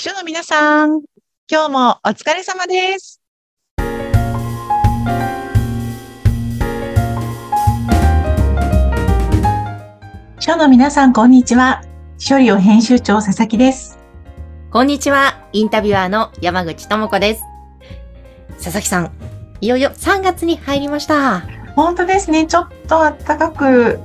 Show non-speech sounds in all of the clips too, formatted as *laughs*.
秘書の皆さん、今日もお疲れ様です。秘書の皆さん、こんにちは。秘書リオ編集長、佐々木です。こんにちは。インタビュアーの山口智子です。佐々木さん、いよいよ3月に入りました。本当ですね。ちょっと暖かく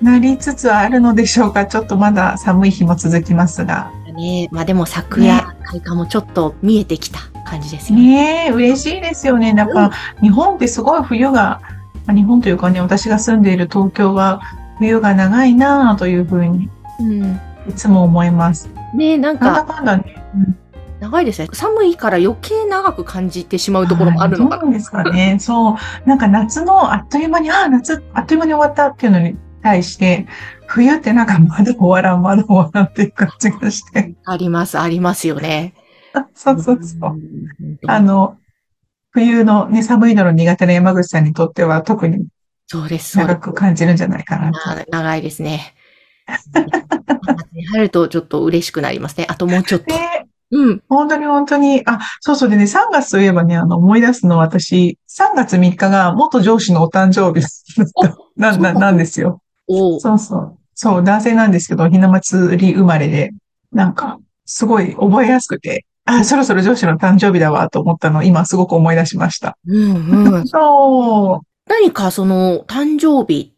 なりつつあるのでしょうか。ちょっとまだ寒い日も続きますが。ねまあでも桜、ね開花もちょっと見えてきた感じですよね。ねえ、嬉しいですよね。なんか、日本ってすごい冬が、まあ日本というかね、私が住んでいる東京は冬が長いなぁというふうにうん。いつも思います。ねなんなんだかかんだね。うん長いですね。寒いから余計長く感じてしまうところもあるのかな。そうですかね。そう。なんか夏のあっという間に、ああ、夏あっという間に終わったっていうのに対して、冬ってなんかまだ終わらん、まだ終わらんっていう感じがして。あります、ありますよね。そうそうそう。んあの、冬のね、寒いのの苦手な山口さんにとっては特に長く感じるんじゃないかなと。な長いですね。夏に入るとちょっと嬉しくなりますね。あともうちょっと。で、うん。本当に本当に、あ、そうそうでね、3月といえばね、あの、思い出すのは私、3月3日が元上司のお誕生日な、な、なんですよ。おーそうそう。そう、男性なんですけど、ひな祭り生まれで、なんか、すごい覚えやすくて、あ、そろそろ上司の誕生日だわと思ったのを今すごく思い出しました。うんうん。*laughs* そ何かその誕生日、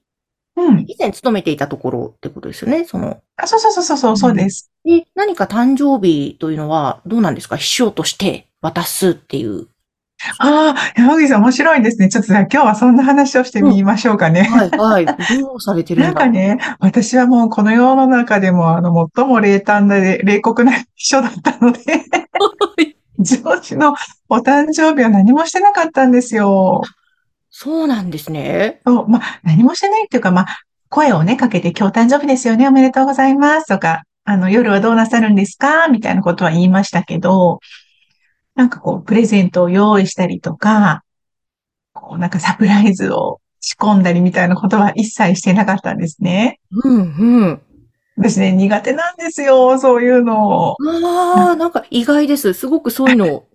う。うん。以前勤めていたところってことですよね？その。あ、そうそうそうそうそう、そうです。で、何か誕生日というのはどうなんですか？秘書として渡すっていう。ああ、山口さん面白いですね。ちょっとじゃあ今日はそんな話をしてみましょうかね。はい、はい。*laughs* どうされてるなんんだかね、私はもうこの世の中でも、あの、最も冷淡で、冷酷な秘書だったので、*laughs* 上司のお誕生日は何もしてなかったんですよ。そうなんですね。そう、まあ、何もしてないっていうか、まあ、声をね、かけて、今日誕生日ですよね、おめでとうございますとか、あの、夜はどうなさるんですかみたいなことは言いましたけど、なんかこう、プレゼントを用意したりとか、こう、なんかサプライズを仕込んだりみたいなことは一切してなかったんですね。うん、うん。私ね、苦手なんですよ、そういうの。ああ、なんか意外です。すごくそういうのを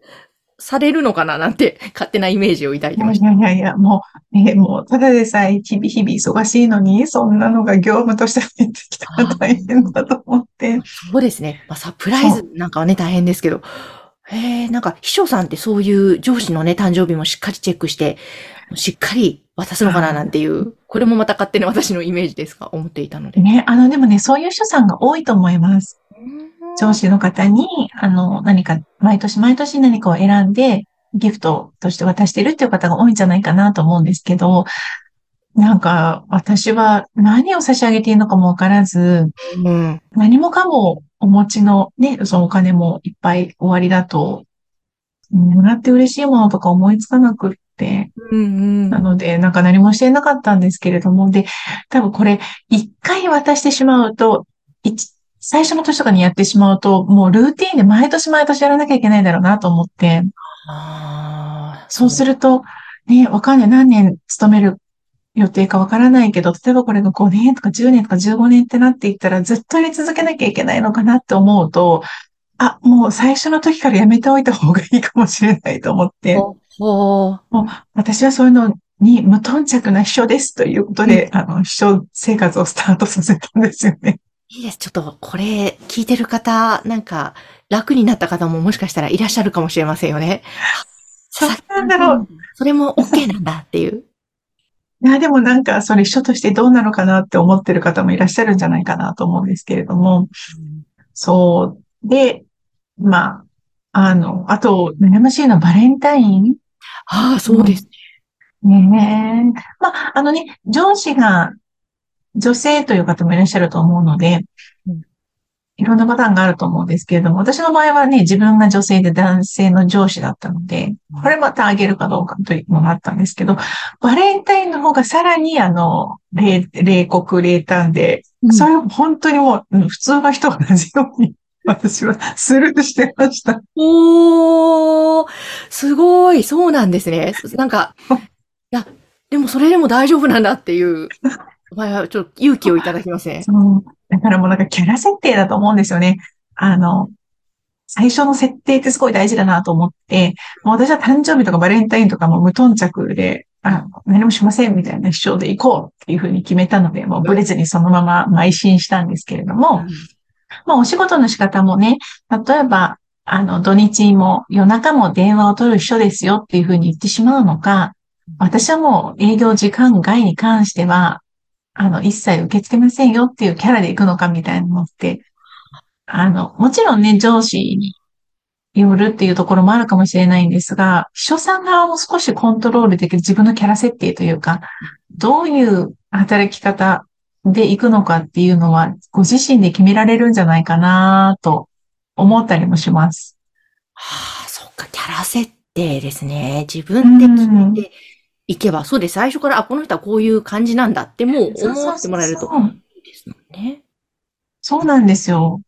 されるのかななんて勝手なイメージを抱いてました。やいやいや、もう、ね、もう、ただでさえ日々日々忙しいのに、そんなのが業務として入ってきたら大変だと思って。そうですね。まあ、サプライズなんかはね、大変ですけど。へえ、なんか秘書さんってそういう上司のね、誕生日もしっかりチェックして、しっかり渡すのかななんていう、これもまた勝手な私のイメージですが、思っていたので。ね、あの、でもね、そういう人さんが多いと思います。上司の方に、あの、何か、毎年毎年何かを選んで、ギフトとして渡してるっていう方が多いんじゃないかなと思うんですけど、なんか、私は何を差し上げていいのかもわからず、うん。何もかもお持ちのね、そのお金もいっぱい終わりだと、もらって嬉しいものとか思いつかなくって、うんなので、なんか何もしてなかったんですけれども、で、多分これ、一回渡してしまうと、一最初の年とかにやってしまうと、もうルーティーンで毎年毎年やらなきゃいけないだろうなと思って、そうすると、ね、わかんない。何年勤める予定かわからないけど、例えばこれが5年とか10年とか15年ってなっていったら、ずっとやり続けなきゃいけないのかなって思うと、あ、もう最初の時からやめておいた方がいいかもしれないと思って、ほほ私はそういうのに無頓着な秘書ですということで、あの、秘書生活をスタートさせたんですよね。いいです。ちょっと、これ、聞いてる方、なんか、楽になった方ももしかしたらいらっしゃるかもしれませんよね。*laughs* そうなんだろう。それも OK なんだっていう。いや、でもなんか、それ秘書としてどうなのかなって思ってる方もいらっしゃるんじゃないかなと思うんですけれども、そう。で、まあ、あの、あと、悩ましいのはバレンタインああ、そうです。ねえ。まあ、あのね、上司が女性という方もいらっしゃると思うのでうん、いろんなパターンがあると思うんですけれども、私の場合はね、自分が女性で男性の上司だったので、これまたあげるかどうかというのがあったんですけど、バレンタインの方がさらにあの、冷、冷酷冷淡で、それを本当にもう、うん普通の人と同じように、私はスルーしてました。おー、すごい、そうなんですね。なんか、いや、でもそれでも大丈夫なんだっていう、まあ、ちょっと勇気をいただきますね。そう。だからもうなんかキャラ設定だと思うんですよね。あの、最初の設定ってすごい大事だなと思って、もう私は誕生日とかバレンタインとかも無頓着で、あ何もしませんみたいな主張で行こうっていうふうに決めたので、もうブレずにそのまま邁進したんですけれども、まあお仕事の仕方もね、例えば、あの土日も夜中も電話を取る人ですよっていうふうに言ってしまうのか、私はもう営業時間外に関しては、あの、一切受け付けませんよっていうキャラで行くのかみたいなのって、あの、もちろんね、上司によるっていうところもあるかもしれないんですが、秘書さん側も少しコントロールできる自分のキャラ設定というか、どういう働き方で行くのかっていうのは、ご自身で決められるんじゃないかなと思ったりもします。はあ、そっか、キャラ設定ですね。自分で決めていけば、そうです。最初から、あ、この人はこういう感じなんだってもう思ってもらえるといいですもんね。そうなんですよ。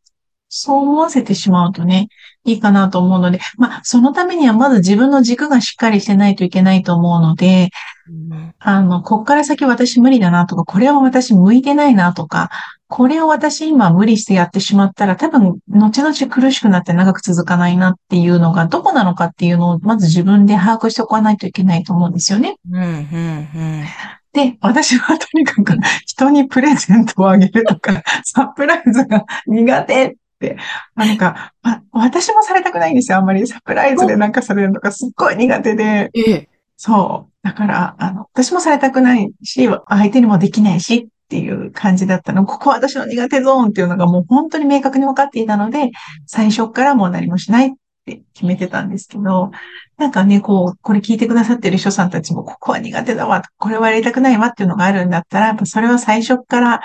そう思わせてしまうとね、いいかなと思うので、まあ、そのためにはまず自分の軸がしっかりしてないといけないと思うので、うんあの、こっから先私無理だなとか、これは私向いてないなとか、これを私今無理してやってしまったら多分、後々苦しくなって長く続かないなっていうのがどこなのかっていうのをまず自分で把握しておかないといけないと思うんですよね。うん、うん、うん。で、私はとにかく人にプレゼントをあげるとか、サプライズが苦手って、なんか、あ私もされたくないんですよ。あんまりサプライズでなんかされるのがすっごい苦手で。ええ。そう。だから、あの、私もされたくないし、相手にもできないしっていう感じだったの。ここは私の苦手ゾーンっていうのがもう本当に明確に分かっていたので、最初からもう何もしないって決めてたんですけど、なんかね、こう、これ聞いてくださってる秘書さんたちも、ここは苦手だわ、これはやりたくないわっていうのがあるんだったら、やっぱそれは最初から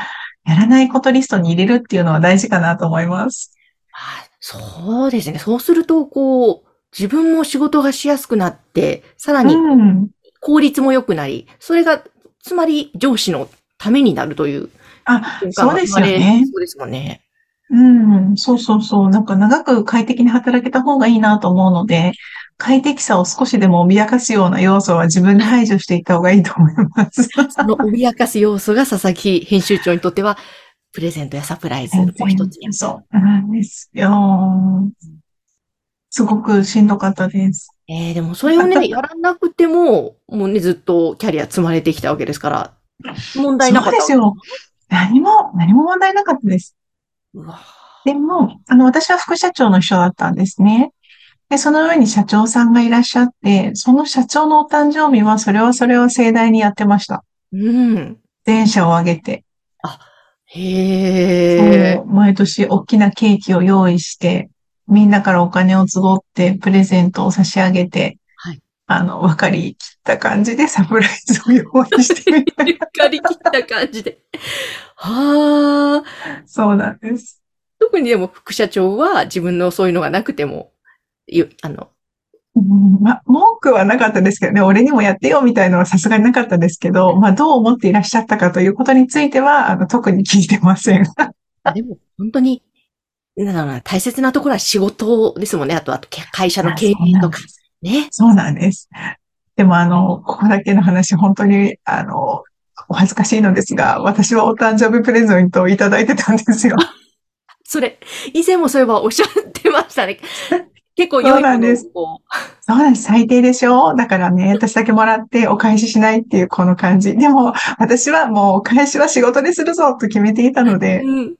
やらないことリストに入れるっていうのは大事かなと思います。あそうですね。そうすると、こう、自分も仕事がしやすくなって、さらにうん。効率も良くなり、それが、つまり上司のためになるというあ、そうですよね。そうですもんね。うん、そうそうそう。なんか長く快適に働けた方がいいなと思うので、快適さを少しでも脅かすような要素は自分で排除していった方がいいと思います。その脅かす要素が佐々木編集長にとっては、プレゼントやサプライズの一つに。そうなんですよ。すごくしんどかったです。えー、でもそれをね、やらなくても、もうね、ずっとキャリア積まれてきたわけですから、問題なかった。そうですよ。何も、何も問題なかったです。でも、あの、私は副社長の秘書だったんですね。で、その上に社長さんがいらっしゃって、その社長のお誕生日は、それはそれは盛大にやってました。うん。全社を挙げて。へえ。そう毎年大きなケーキを用意して、みんなからお金を集って、プレゼントを差し上げて、はいあの、分かりきった感じでサプライズを用意してみたいな。借り切った感じで。はあ。そうなんです。特にでも副社長は自分のそういうのがなくても、ゆあの、うんまあ、文句はなかったですけどね、俺にもやってよみたいのはさすがになかったですけど、まあ、どう思っていらっしゃったかということについては、あの、特に聞いてません。あでも本当に、なんだろうな、大切なところは仕事ですもんね。あと、あとけ会社の経営とか。ね。そうなんです。でも、あの、ここだけの話、本当に、あの、お恥ずかしいのですが、私はお誕生日プレゼントをいただいてたんですよ。それ、以前もそういえばおっしゃってましたね。*laughs* 結構良いそうなんですそうなんです。最低でしょ？だからね、私だけもらってお返ししないっていうこの感じ。でも、私はもうお返しは仕事でするぞと決めていたのうで、うん。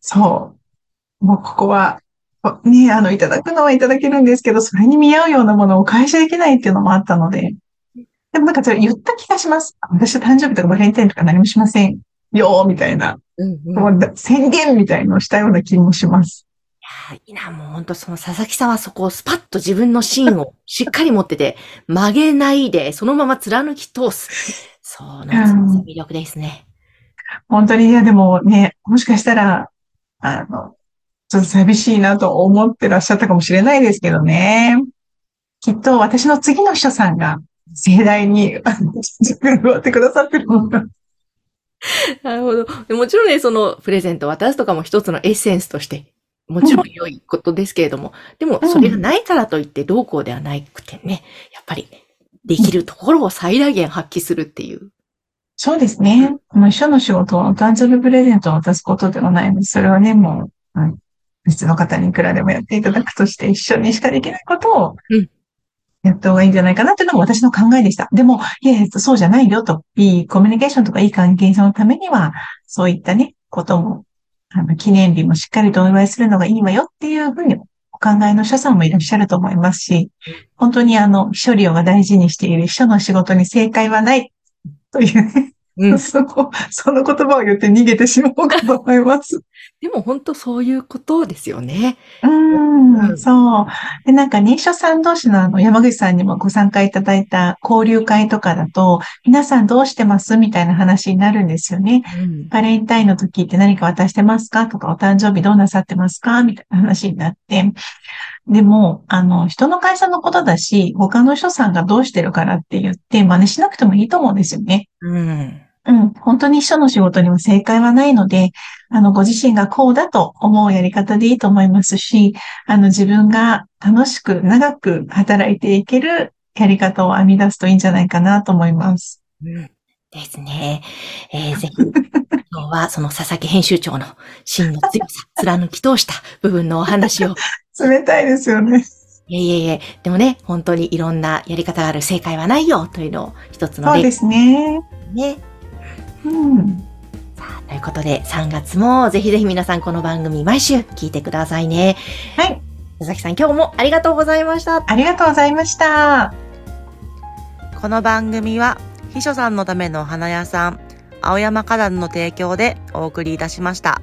そう。もうここは、ね、あの、いただくのはいただけるんですけど、それに見合うようなものをお返しできないっていうのもあったので、でもなんかそれ言った気がします。私は誕生日とかバレンタインとか何もしませんよ、みたいな。うんうん。宣言みたいのをしたような気もします。いやいいな、もう本当その佐々木さんはそこをスパッと自分の芯を *laughs* しっかり持ってて、曲げないで、そのまま貫き通す。そうなんです。魅力ですね。本当に、いや、でもね、もしかしたら、あの、ちょっと寂しいなと思ってらっしゃったかもしれないですけどね。きっと私の次の秘書さんが盛大に、*laughs* あの、祝ってくださってるのが。なるほど。でもちろんね、そのプレゼントを渡すとかも一つのエッセンスとして、もちろん良いことですけれども、でもそれがないからといってどうこうではなくてね、やっぱりできるところを最大限発揮するっていう。そうですね。この秘書の仕事はお誕生日プレゼントを渡すことではないので、それはね、もう、うん別の方にいくらでもやっていただくとして、一緒にしかできないことをうん、やった方がいいんじゃないかなっていうのが私の考えでした。でも、いやそうじゃないよと、いいコミュニケーションとかいい関係性のためには、そういったね、ことも、あの、記念日もしっかりとお祝いするのがいいわよっていうふうにお考えの所さんもいらっしゃると思いますし、本当にあの、秘書料が大事にしている秘書の仕事に正解はないというね、うん。*laughs* その、その言葉を言って逃げてしまおうかと思います。*laughs* でも本当そういうことですよね。ううんん、そう。で、なんかね、秘書さん同士のあの、山口さんにもご参加いただいた交流会とかだと、皆さんどうしてますみたいな話になるんですよね。うん。バレンタインの時って何か渡してますか？とか、お誕生日どうなさってますか？みたいな話になって。でも、あの、人の会社のことだし、他の秘書さんがどうしてるからって言って真似しなくてもいいと思うんですよね。うん。うん、本当に秘書の仕事には正解はないので、あの、ご自身がこうだと思うやり方でいいと思いますし、あの、自分が楽しく長く働いていけるやり方を編み出すといいんじゃないかなと思います。うん。ですね。えー、ぜひ、今日はその佐々木編集長の真の強さ、貫き通した部分のお話を *laughs* 冷たいですよね。いえいえいえ、でもね、本当にいろんなやり方がある正解はないよというのを一つの例そうですね。ね。うん。さあ、ということで3月もぜひぜひ皆さんこの番組毎週聞いてくださいね。はい。佐々木さん今日もありがとうございました。ありがとうございました。この番組は秘書さんのための花屋さん青山花壇の提供でお送りいたしました。